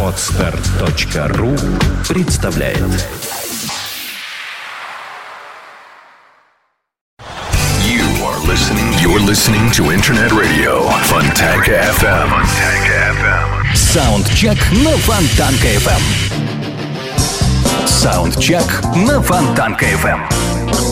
Отстар.ру представляет You are listening. You're listening to Internet Radio Fontanka FM. Саундчек на Фонтанка FM. Саундчек на Фонтанка FM.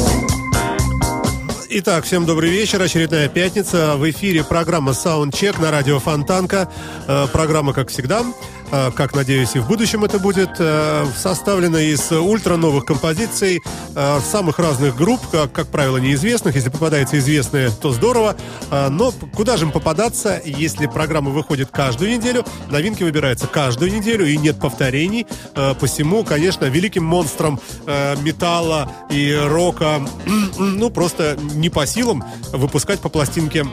Итак, всем добрый вечер. Очередная пятница. В эфире программа Soundcheck на радио Фонтанка. Э, программа, как всегда, как, надеюсь, и в будущем это будет, э, составлена из ультра новых композиций самых разных групп, как, как правило, неизвестных. Если попадаются известные, то здорово. Но куда же им попадаться, если программа выходит каждую неделю? Новинки выбираются каждую неделю, и нет повторений. Посему, конечно, великим монстром металла и рока, ну, просто не по силам выпускать по пластинке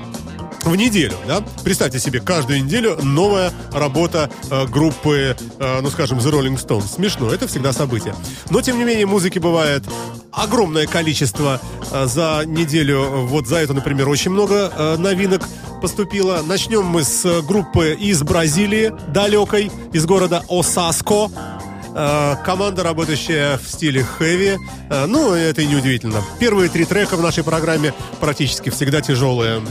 в неделю, да? Представьте себе, каждую неделю новая работа э, группы, э, ну, скажем, The Rolling Stones. Смешно, это всегда событие. Но, тем не менее, музыки бывает огромное количество э, за неделю. Вот за это, например, очень много э, новинок поступило. Начнем мы с группы из Бразилии, далекой, из города Осаско. Э, команда, работающая в стиле хэви. Э, ну, это и не удивительно. Первые три трека в нашей программе практически всегда тяжелые.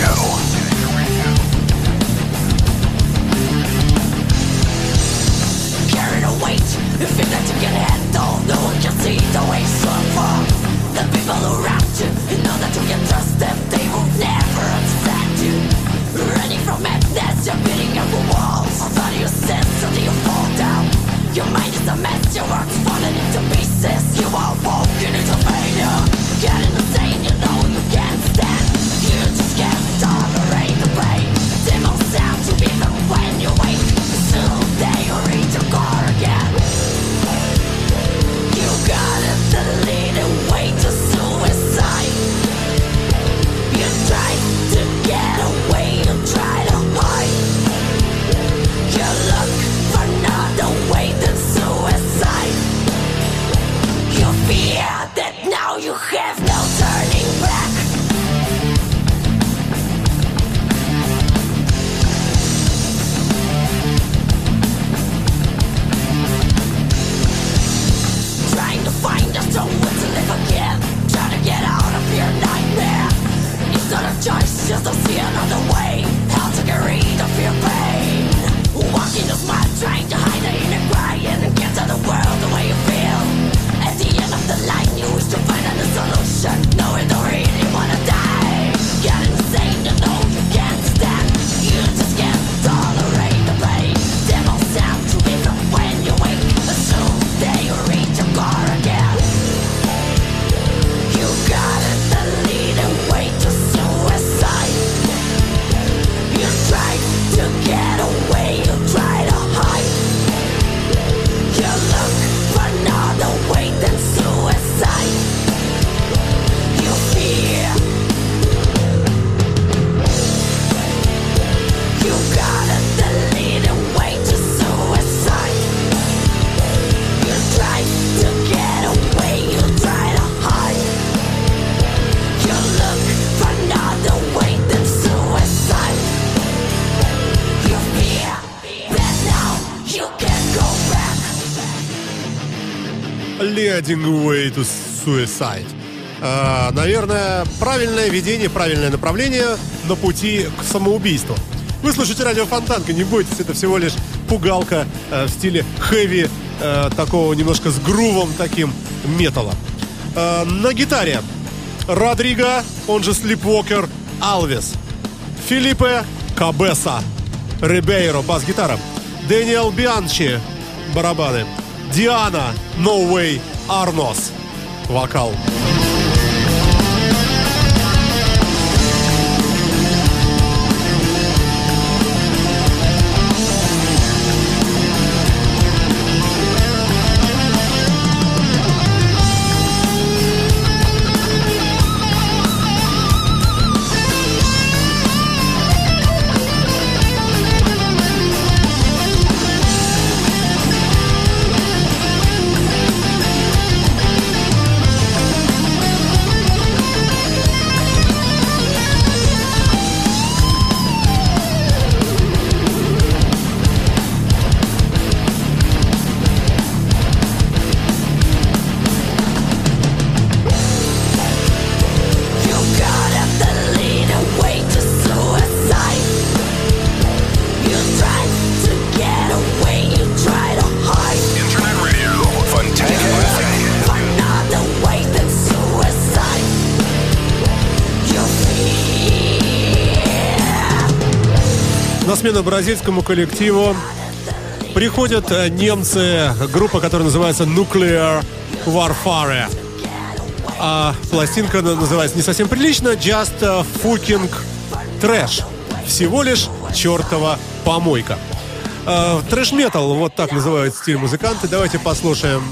Show. Leading Way to Suicide. А, наверное, правильное ведение, правильное направление на пути к самоубийству. Вы слушаете радио Фонтанка, не бойтесь, это всего лишь пугалка э, в стиле хэви, э, такого немножко с грувом таким металла. Э, на гитаре Родриго, он же Слипвокер, Алвес. Филиппе Кабеса, Рибейро, бас-гитара. Дэниел Бианчи, барабаны. Диана, No Way, Арнос, вокал. Смену бразильскому коллективу приходят э, немцы, группа, которая называется Nuclear Warfare. А пластинка называется не совсем прилично, Just Fucking Trash. Всего лишь чертова помойка. Э, трэш-метал, вот так называют стиль музыканты. Давайте послушаем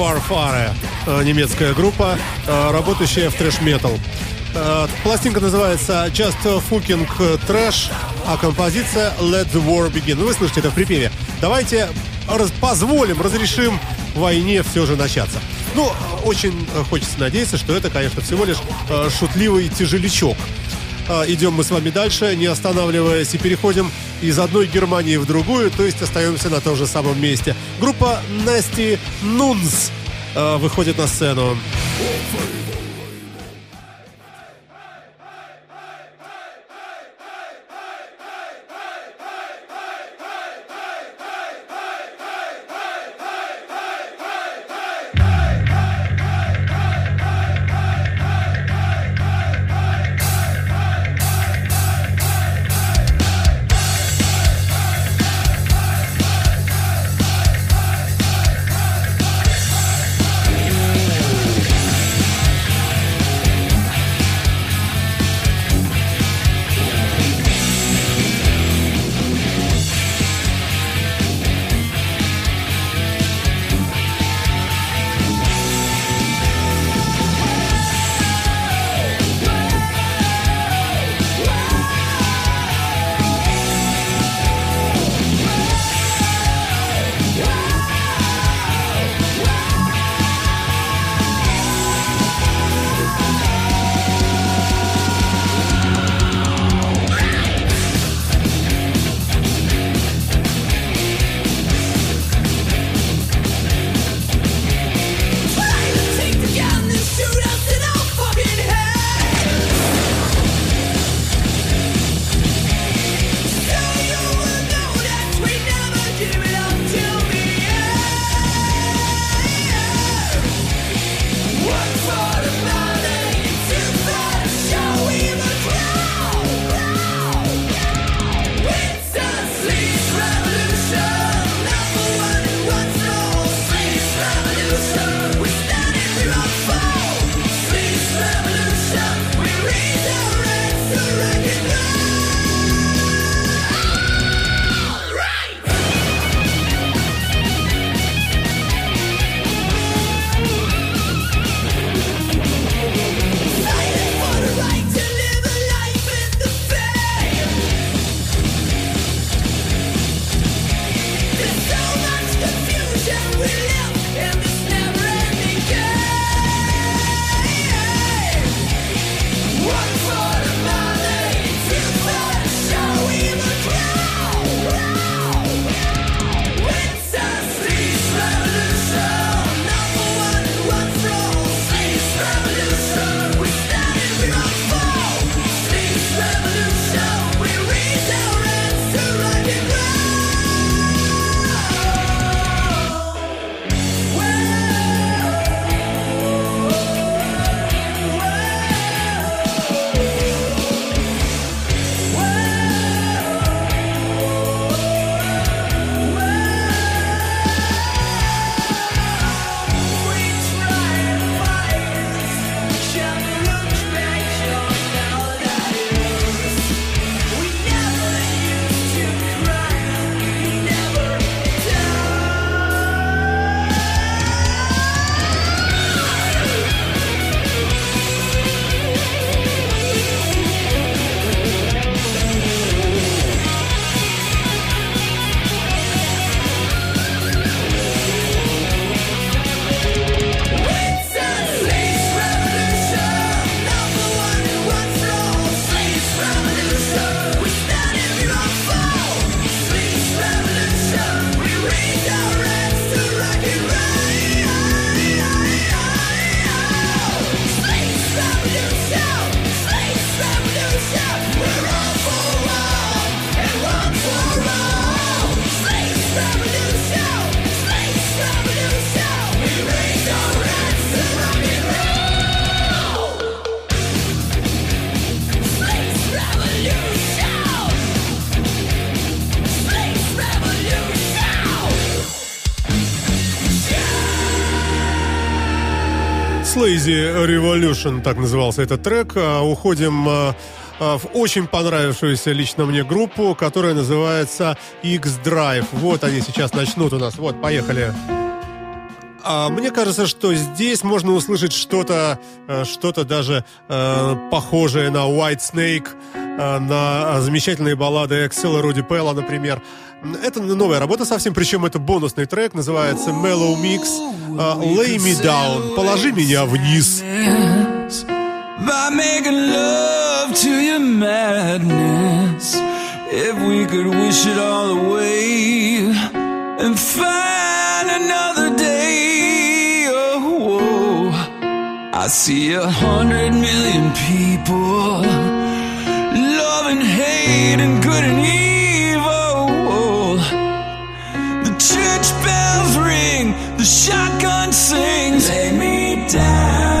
Warfare, э, немецкая группа, э, работающая в трэш-метал. Э, пластинка называется Just Fucking Trash, а композиция Let the War Begin. Ну, вы слышите это в припеве. Давайте раз, позволим, разрешим войне все же начаться. Ну, очень хочется надеяться, что это, конечно, всего лишь шутливый тяжелячок. Идем мы с вами дальше, не останавливаясь, и переходим из одной Германии в другую, то есть остаемся на том же самом месте. Группа Nuns э, выходит на сцену. Revolution, так назывался этот трек. А, уходим а, а, в очень понравившуюся лично мне группу, которая называется X-Drive. Вот они сейчас начнут у нас. Вот, поехали. Мне кажется, что здесь можно услышать что-то, что-то даже э, похожее на White Snake, э, на замечательные баллады Excel Руди Пелла, например. Это новая работа совсем, причем это бонусный трек, называется Mellow Mix uh, Lay Me Down, положи меня вниз. If we could wish it all away And find another day oh, oh. I see a hundred million people And good and evil The church bells ring, The shotgun sings. Lay me down.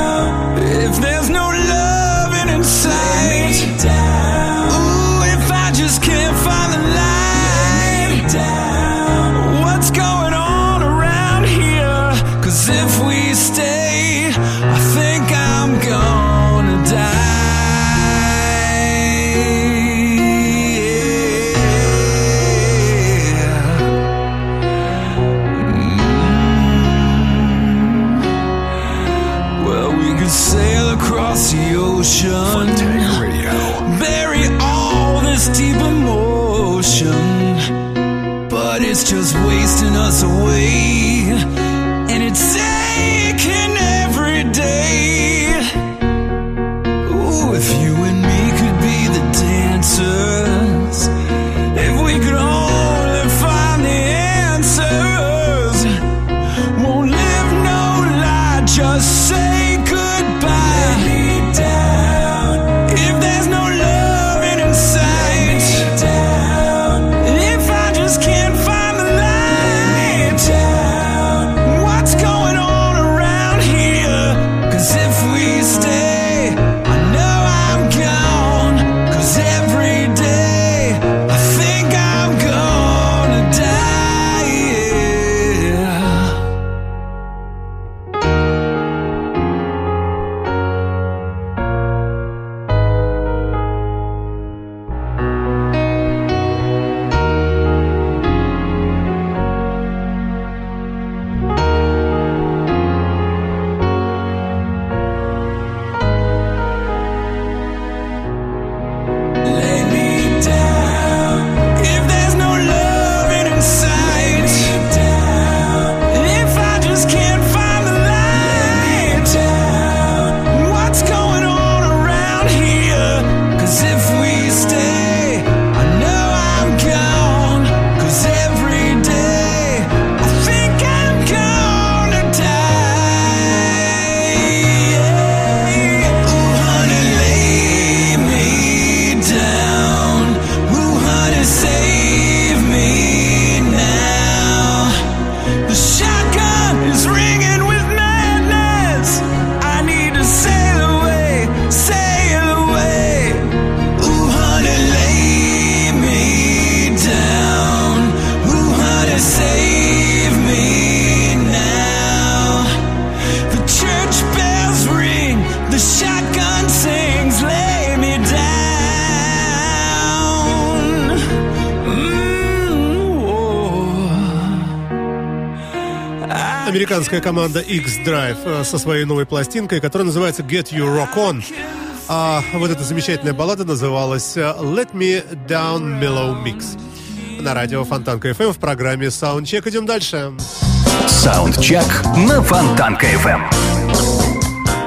Американская команда X-Drive э, со своей новой пластинкой, которая называется Get You Rock On. А вот эта замечательная баллада называлась э, Let Me Down Mellow Mix. На радио Фонтанка FM в программе Soundcheck. Идем дальше. Саундчек на Фонтанка FM.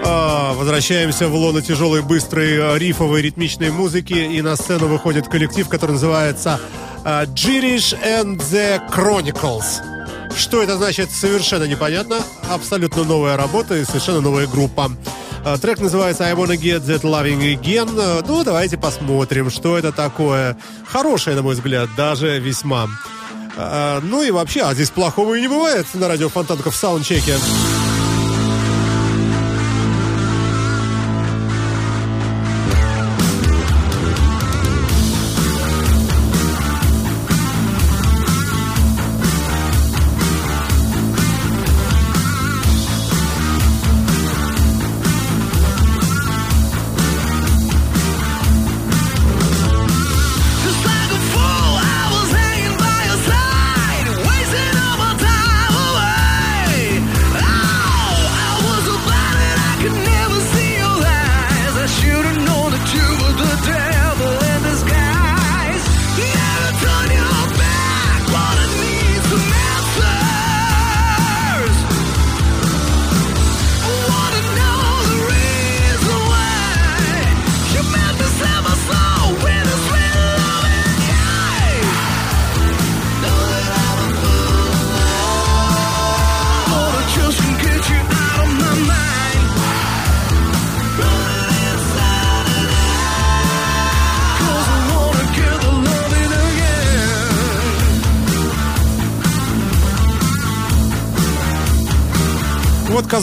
А, возвращаемся в лоно тяжелой, быстрой, э, рифовой, ритмичной музыки. И на сцену выходит коллектив, который называется Jirish and the Chronicles. Что это значит, совершенно непонятно. Абсолютно новая работа и совершенно новая группа. Э, Трек называется I Wanna Get That Loving Again. Э, Ну, давайте посмотрим, что это такое. Хорошее, на мой взгляд, даже весьма. Э, Ну и вообще, а здесь плохого и не бывает на радио Фонтанка в саундчеке.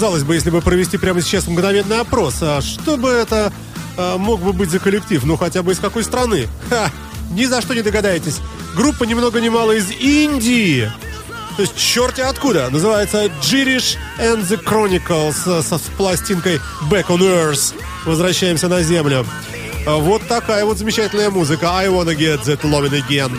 Казалось бы, если бы провести прямо сейчас мгновенный опрос, а что бы это а, мог бы быть за коллектив? Ну, хотя бы из какой страны? Ха! Ни за что не догадаетесь. Группа ни много ни мало из Индии. То есть черти откуда. Называется Jirish and the Chronicles э, со, пластинкой Back on Earth. Возвращаемся на землю. А Вот такая вот замечательная музыка. I wanna get that loving again.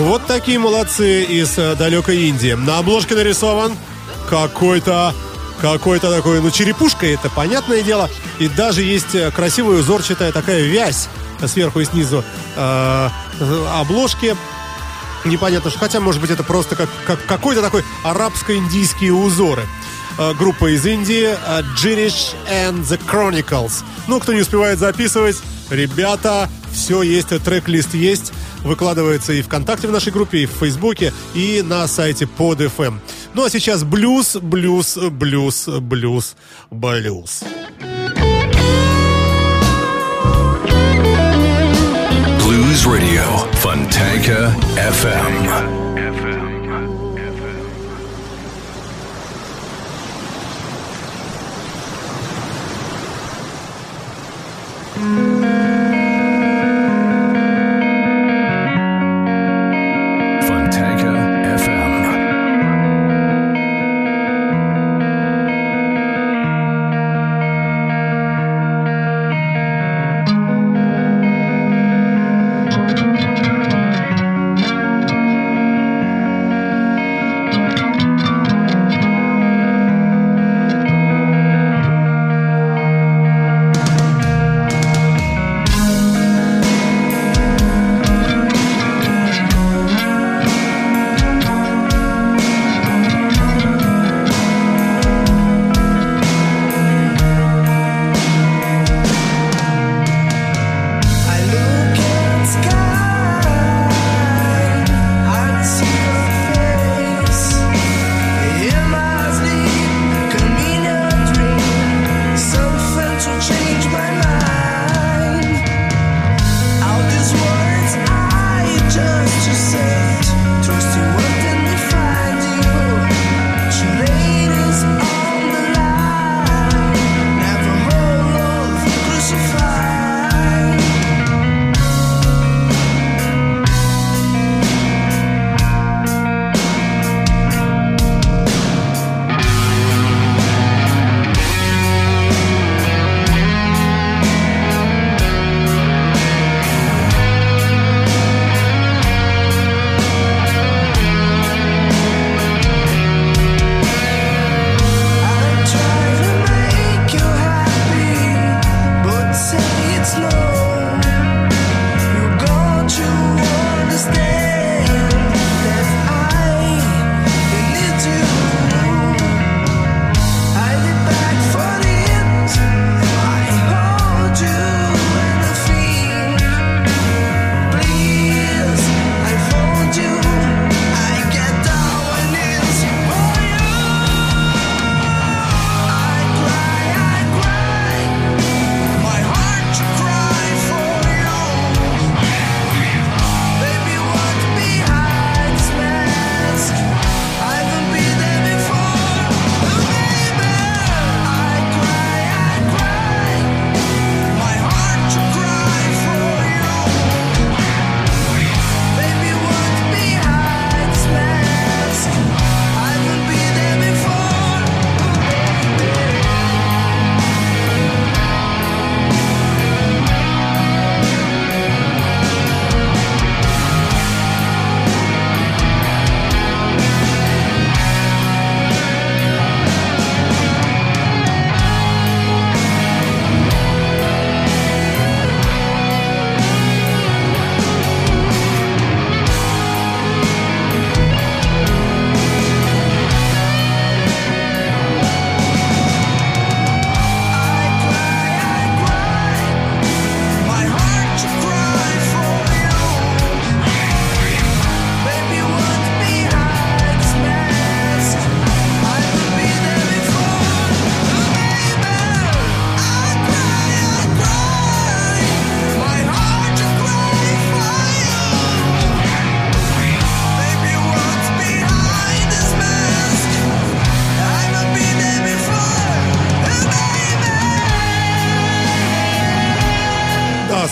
Вот такие молодцы из э, далекой Индии. На обложке нарисован какой-то какой-то такой, ну, черепушка, это понятное дело. И даже есть э, красивая узорчатая такая вязь сверху и снизу э, обложки. Непонятно, что, хотя, может быть, это просто как, как какой-то такой арабско-индийские узоры. Э, группа из Индии э, Jirish and the Chronicles. Ну, кто не успевает записывать, ребята, все есть, трек-лист есть. Выкладывается и ВКонтакте в нашей группе, и в Фейсбуке, и на сайте под FM. Ну а сейчас блюз, блюз, блюз, блюз, блюз. Blues Radio, Fontanka FM.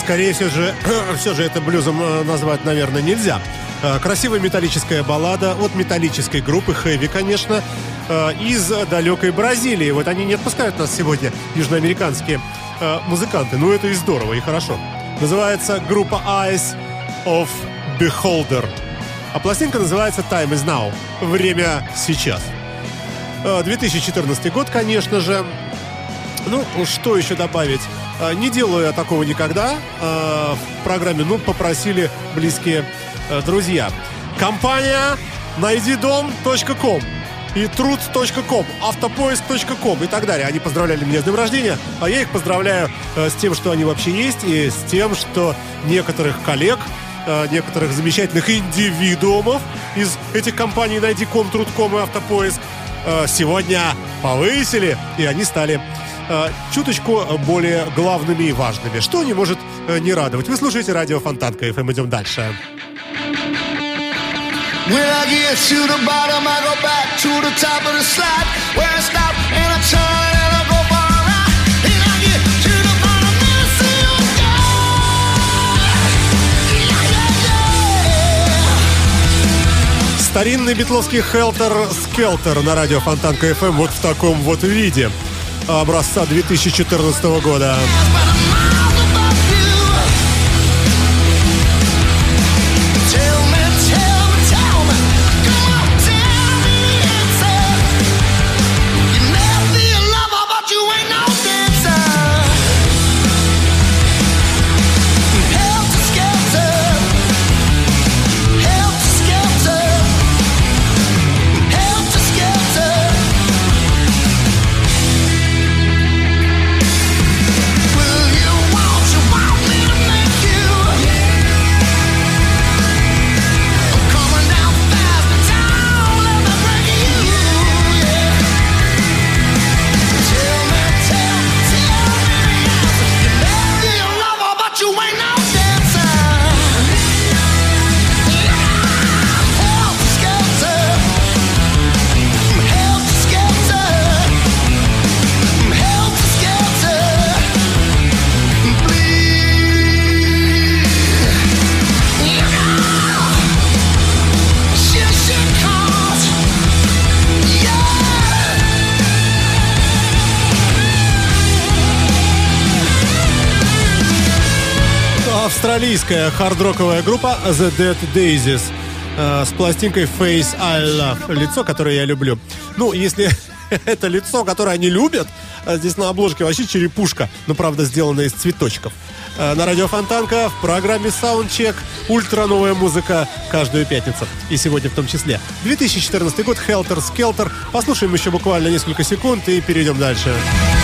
Скорее все же, все же это блюзом э, назвать, наверное, нельзя. Э, Красивая металлическая баллада от металлической группы Хэви, конечно, э, из далекой Бразилии. Вот они не отпускают нас сегодня, южноамериканские музыканты. Ну, это и здорово, и хорошо. Называется группа Eyes of Beholder. А пластинка называется Time is Now. Время сейчас. Э, 2014 год, конечно же. Ну, что еще добавить? Э, Не делаю я такого никогда. Э, В программе, ну, попросили близкие э, друзья. Компания найдидом.ком и truth.com, автопоиск.ком и так далее. Они поздравляли меня с днем рождения, а я их поздравляю э, с тем, что они вообще есть, и с тем, что некоторых коллег, э, некоторых замечательных индивидуумов из этих компаний Найди.ком, Трудком и Автопоиск сегодня повысили, и они стали чуточку более главными и важными. Что не может э, не радовать. Вы слушаете радио Фонтанка FM. Идем дальше. When I get to the bottom, I go back to the top of the slide. Where I stop and I turn and I go a ride. And I get to the bottom and I see you Старинный битловский Хелтер Скелтер на радио Фонтанка FM вот в таком вот виде. Образца 2014 года. Австралийская хардроковая группа The Dead Daisies э, с пластинкой Face I Love. Лицо, которое я люблю. Ну, если это лицо, которое они любят, а здесь на обложке вообще черепушка, но, правда, сделана из цветочков. Э, На радио Фонтанка в программе Soundcheck ультра новая музыка каждую пятницу. И сегодня в том числе. 2014 год, Helter Skelter. Послушаем еще буквально несколько секунд и перейдем дальше. Coming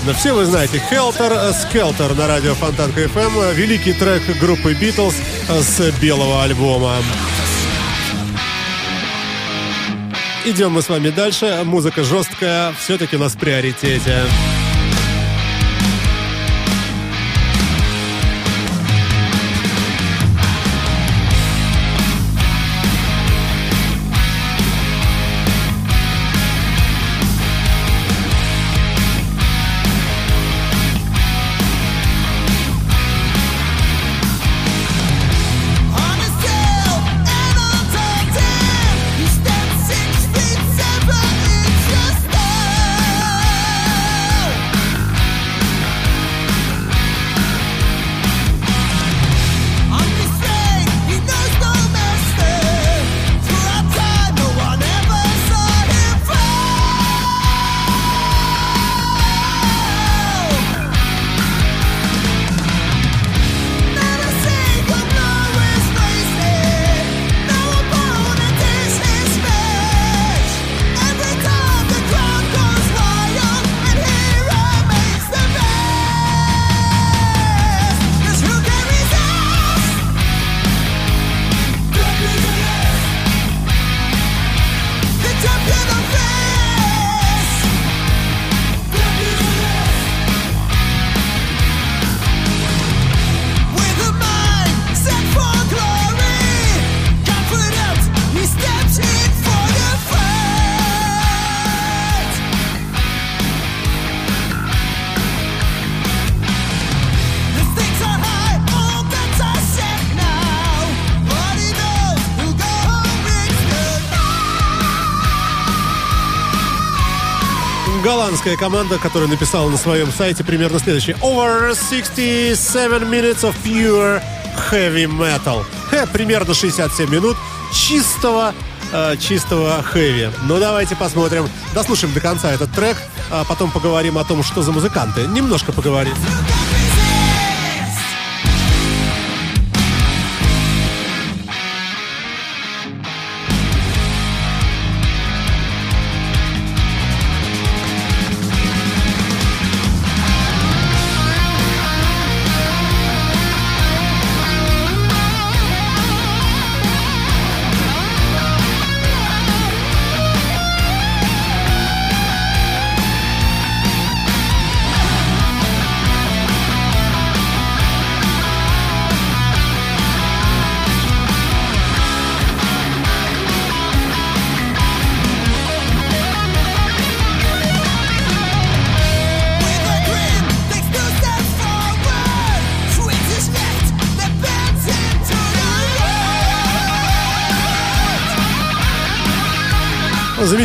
ладно, все вы знаете, Helter Skelter на радио Фонтанка FM, великий трек группы Beatles с белого альбома. Идем мы с вами дальше. Музыка жесткая, все-таки у нас в приоритете. Голландская команда, которая написала на своем сайте примерно следующее. Over 67 minutes of pure heavy metal. Хе, примерно 67 минут чистого э, чистого хэви. Ну, давайте посмотрим. Дослушаем до конца этот трек, а потом поговорим о том, что за музыканты. Немножко поговорим.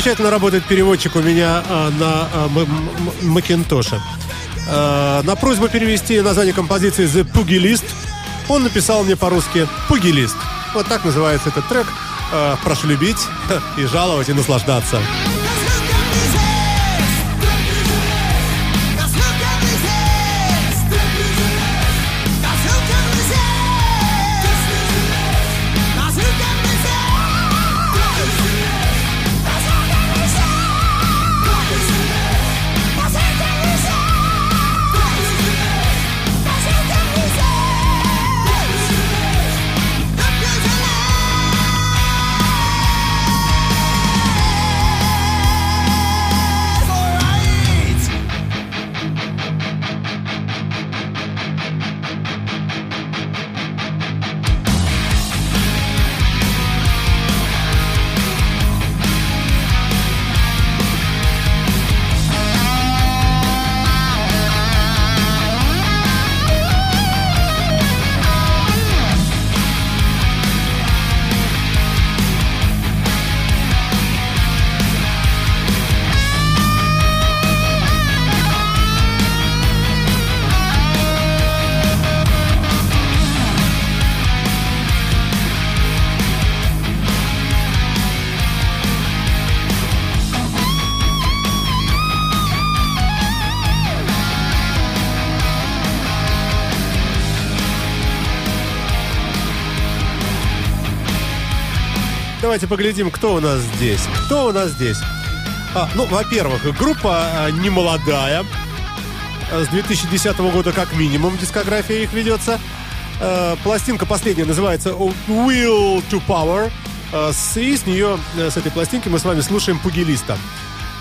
Замечательно работает переводчик у меня а, на а, Макинтоше. А, на просьбу перевести название композиции The Poogie List он написал мне по-русски «Пугилист». Вот так называется этот трек. Прошу любить и жаловать, и наслаждаться. Давайте поглядим, кто у нас здесь. Кто у нас здесь? А, ну, во-первых, группа а, не молодая. А, С 2010 года как минимум дискография их ведется. А, Пластинка последняя называется Will to Power. А, с- И с нее, э, с этой пластинки мы с вами слушаем Пугилиста.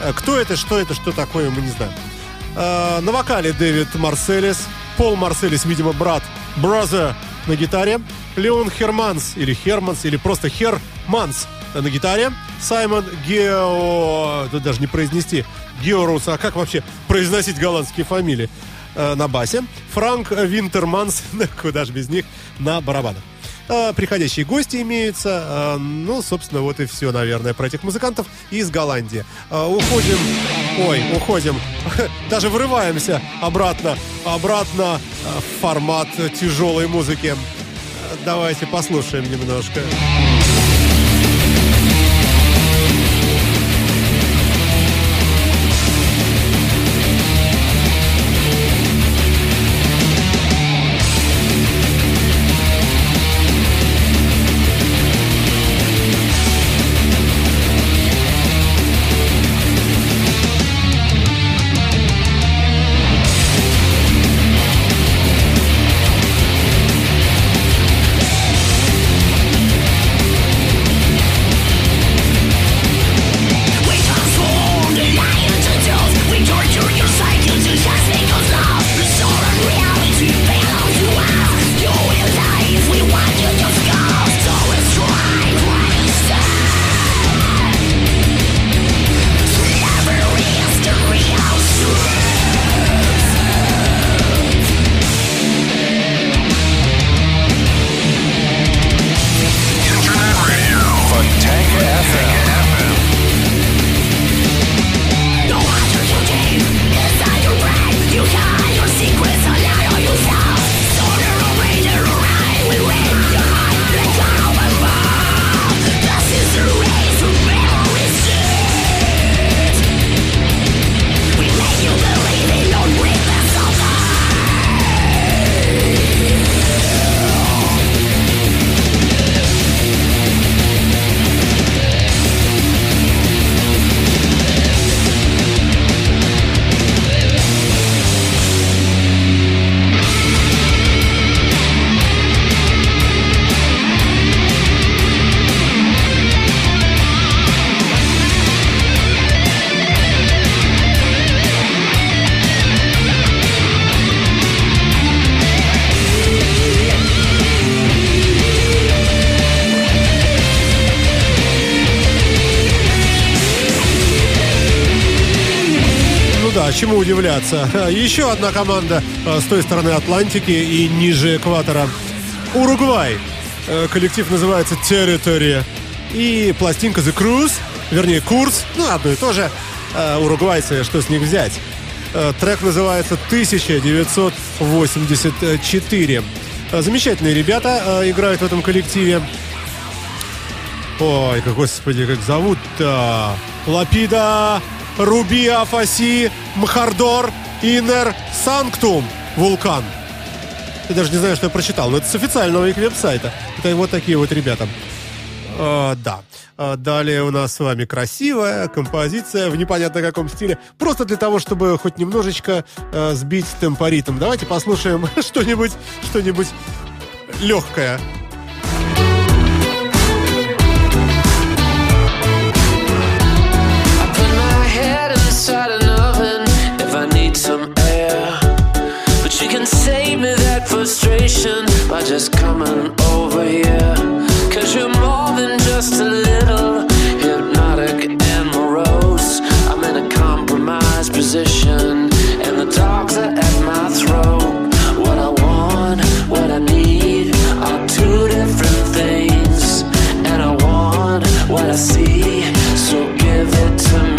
А, Кто это, что это, что такое, мы не знаем. А, На вокале Дэвид Марселес. Пол Марселес, видимо, брат. Brother на гитаре. Леон Херманс, или Херманс, или просто Херманс на гитаре. Саймон Гео... Тут даже не произнести. Георус, а как вообще произносить голландские фамилии? Э, На басе. Франк Винтерманс, куда же без них, на барабанах. Э, Приходящие гости имеются. Э, Ну, собственно, вот и все, наверное, про этих музыкантов из Голландии. Уходим... Ой, уходим. Даже врываемся обратно, обратно в формат тяжелой музыки. Давайте послушаем немножко. Cause чему удивляться. Еще одна команда а, с той стороны Атлантики и ниже экватора. Уругвай. Э, Коллектив называется Territory. И пластинка The Cruise, вернее, Курс, ну, одно и то же. Э, Уругвайцы, что с них взять? Э, Трек называется 1984. Э, Замечательные ребята э, играют в этом коллективе. Ой, господи, как зовут-то? Лапида, Руби, Афаси, Мхардор, Инер, Санктум, Вулкан. Я даже не знаю, что я прочитал, но это с официального их веб-сайта. Это вот такие вот ребята. А, да. А, далее у нас с вами красивая композиция в непонятно каком стиле. Просто для того, чтобы хоть немножечко э, сбить темпоритм. Давайте послушаем что-нибудь, что-нибудь легкое. Frustration by just coming over here. Cause you're more than just a little hypnotic and morose. I'm in a compromised position, and the dogs are at my throat. What I want, what I need are two different things. And I want what I see, so give it to me.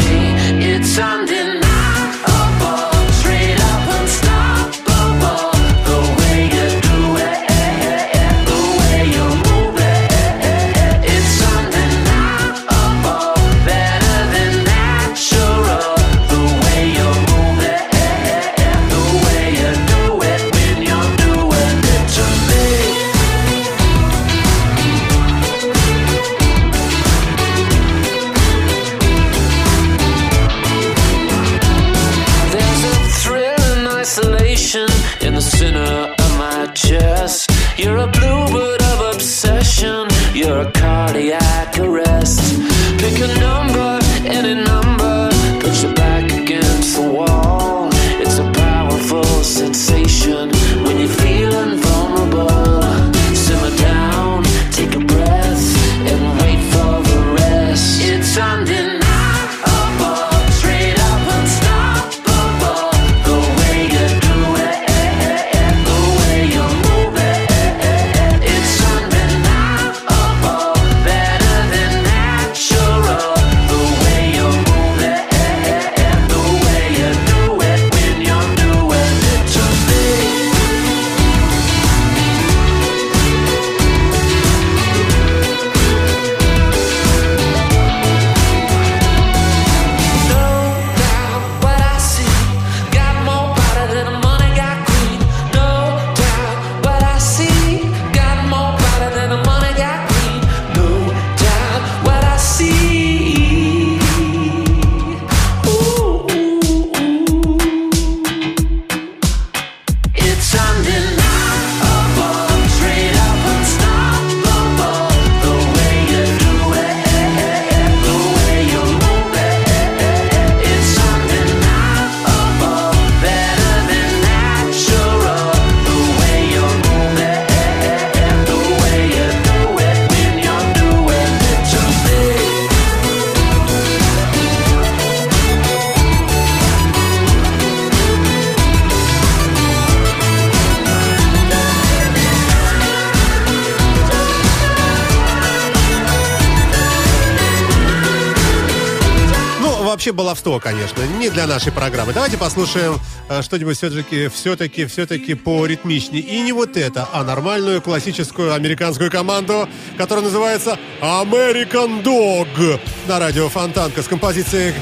Вообще баловство, конечно, не для нашей программы. Давайте послушаем э, что-нибудь все-таки, все-таки, все-таки поритмичнее. И не вот это, а нормальную классическую американскую команду, которая называется American Dog на радио Фонтанка с композицией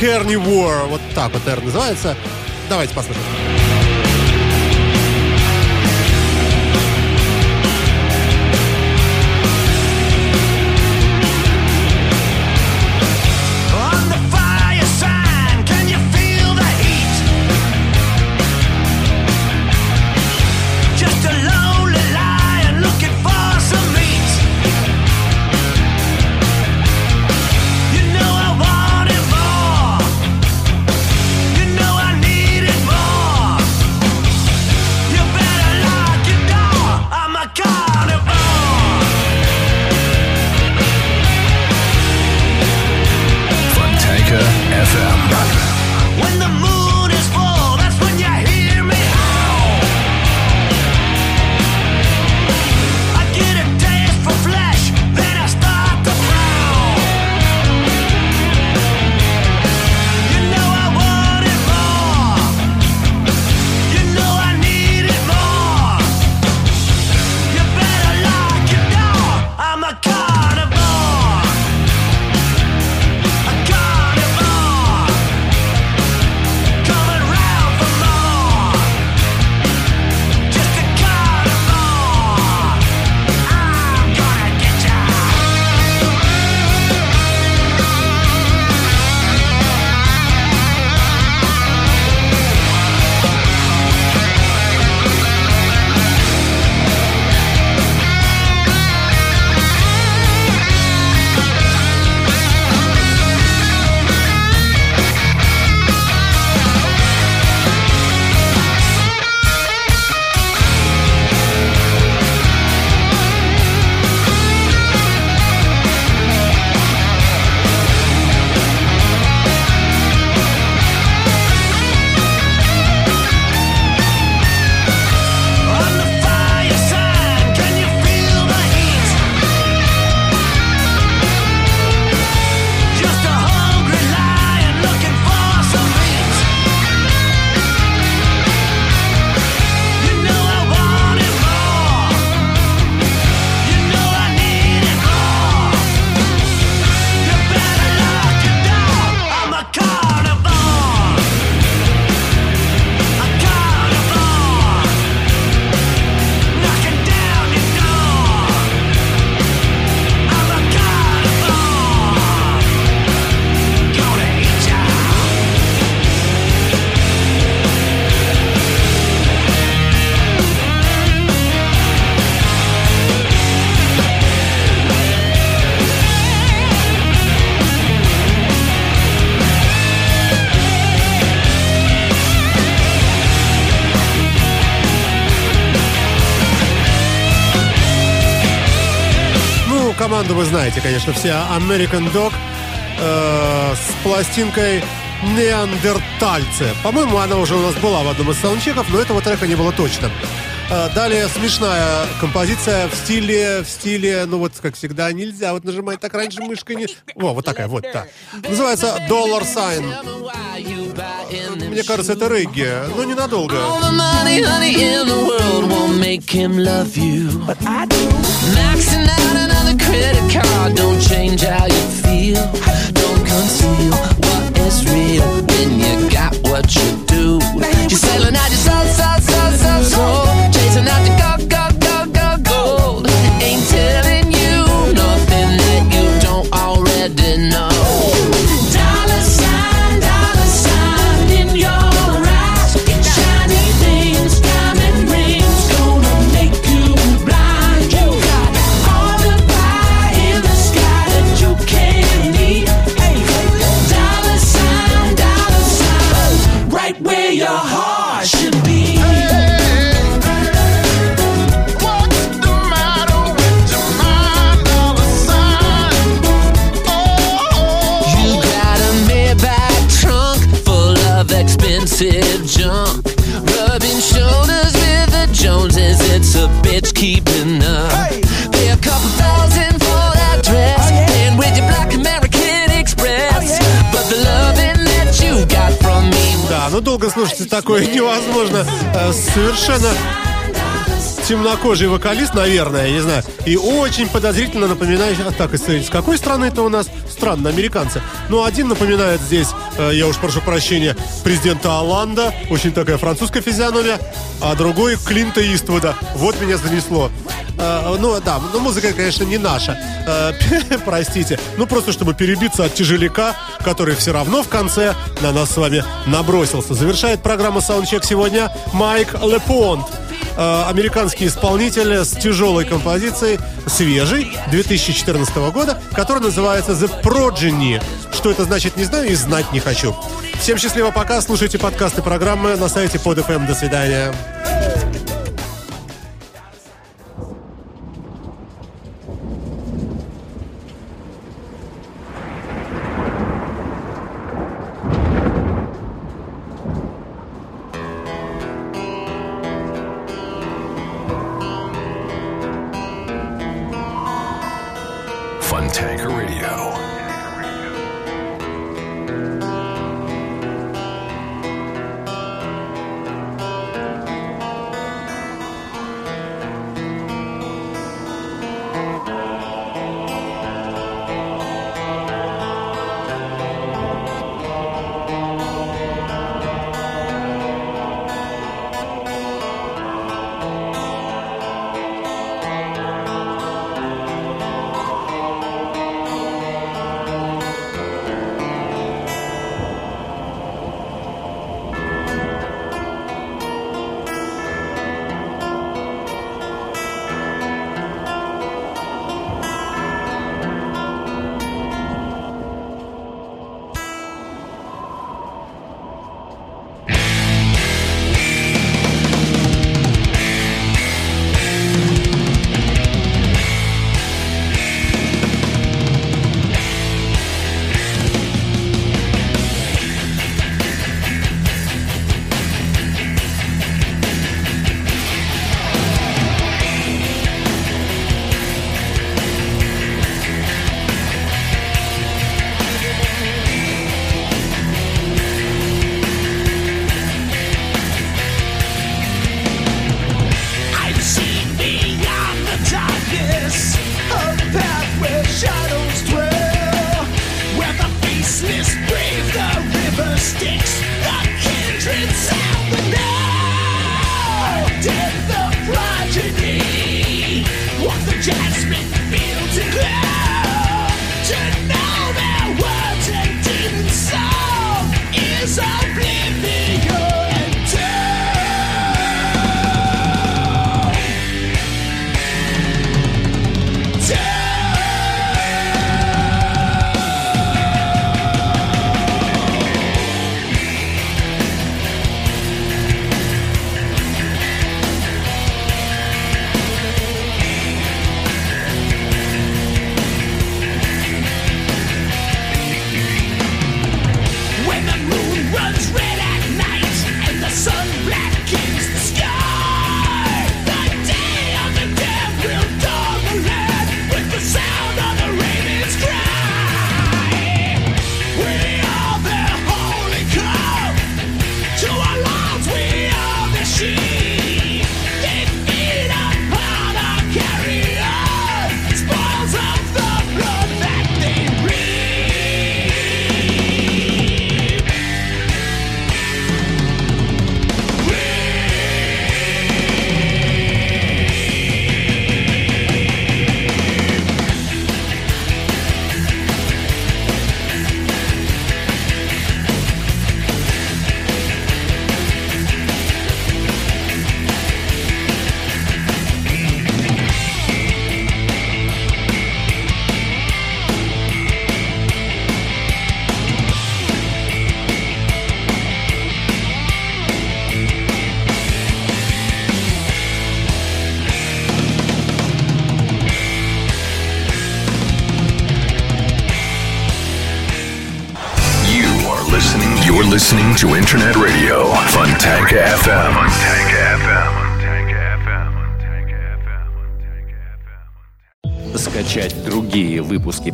Carnivore. Вот так вот, наверное, называется. Давайте послушаем. Команду вы знаете, конечно, все American Dog э, с пластинкой Неандертальцы. По-моему, она уже у нас была в одном из саундчеков, но этого трека не было точно. Э, Далее смешная композиция в стиле, в стиле, ну вот как всегда нельзя вот нажимать так раньше мышкой не. О, вот такая вот, да. Называется Dollar Sign. Мне кажется, это регги, но ненадолго. Money, honey, credit card don't change how you feel. Don't conceal what is real when you got what you do. You're selling out your soul, soul, soul, soul, soul. Chasing out the gold, долго слушать такое невозможно. Э, Совершенно темнокожий вокалист, наверное, я не знаю. И очень подозрительно напоминает... а, Так, из, какой страны это у нас? Странно, американцы. Ну, один напоминает здесь, э, я уж прошу прощения, президента Оланда. Очень такая французская физиономия. А другой Клинта Иствуда. Вот меня занесло. Э, ну, да, ну, музыка, конечно, не наша. Э, простите. Ну, просто чтобы перебиться от тяжеляка, который все равно в конце на нас с вами набросился. Завершает программа Soundcheck сегодня Майк Лепонт. Э, американский исполнитель с тяжелой композицией, свежей, 2014 года, которая называется The Progeny. Что это значит, не знаю и знать не хочу. Всем счастливо, пока. Слушайте подкасты программы на сайте под FM. До свидания.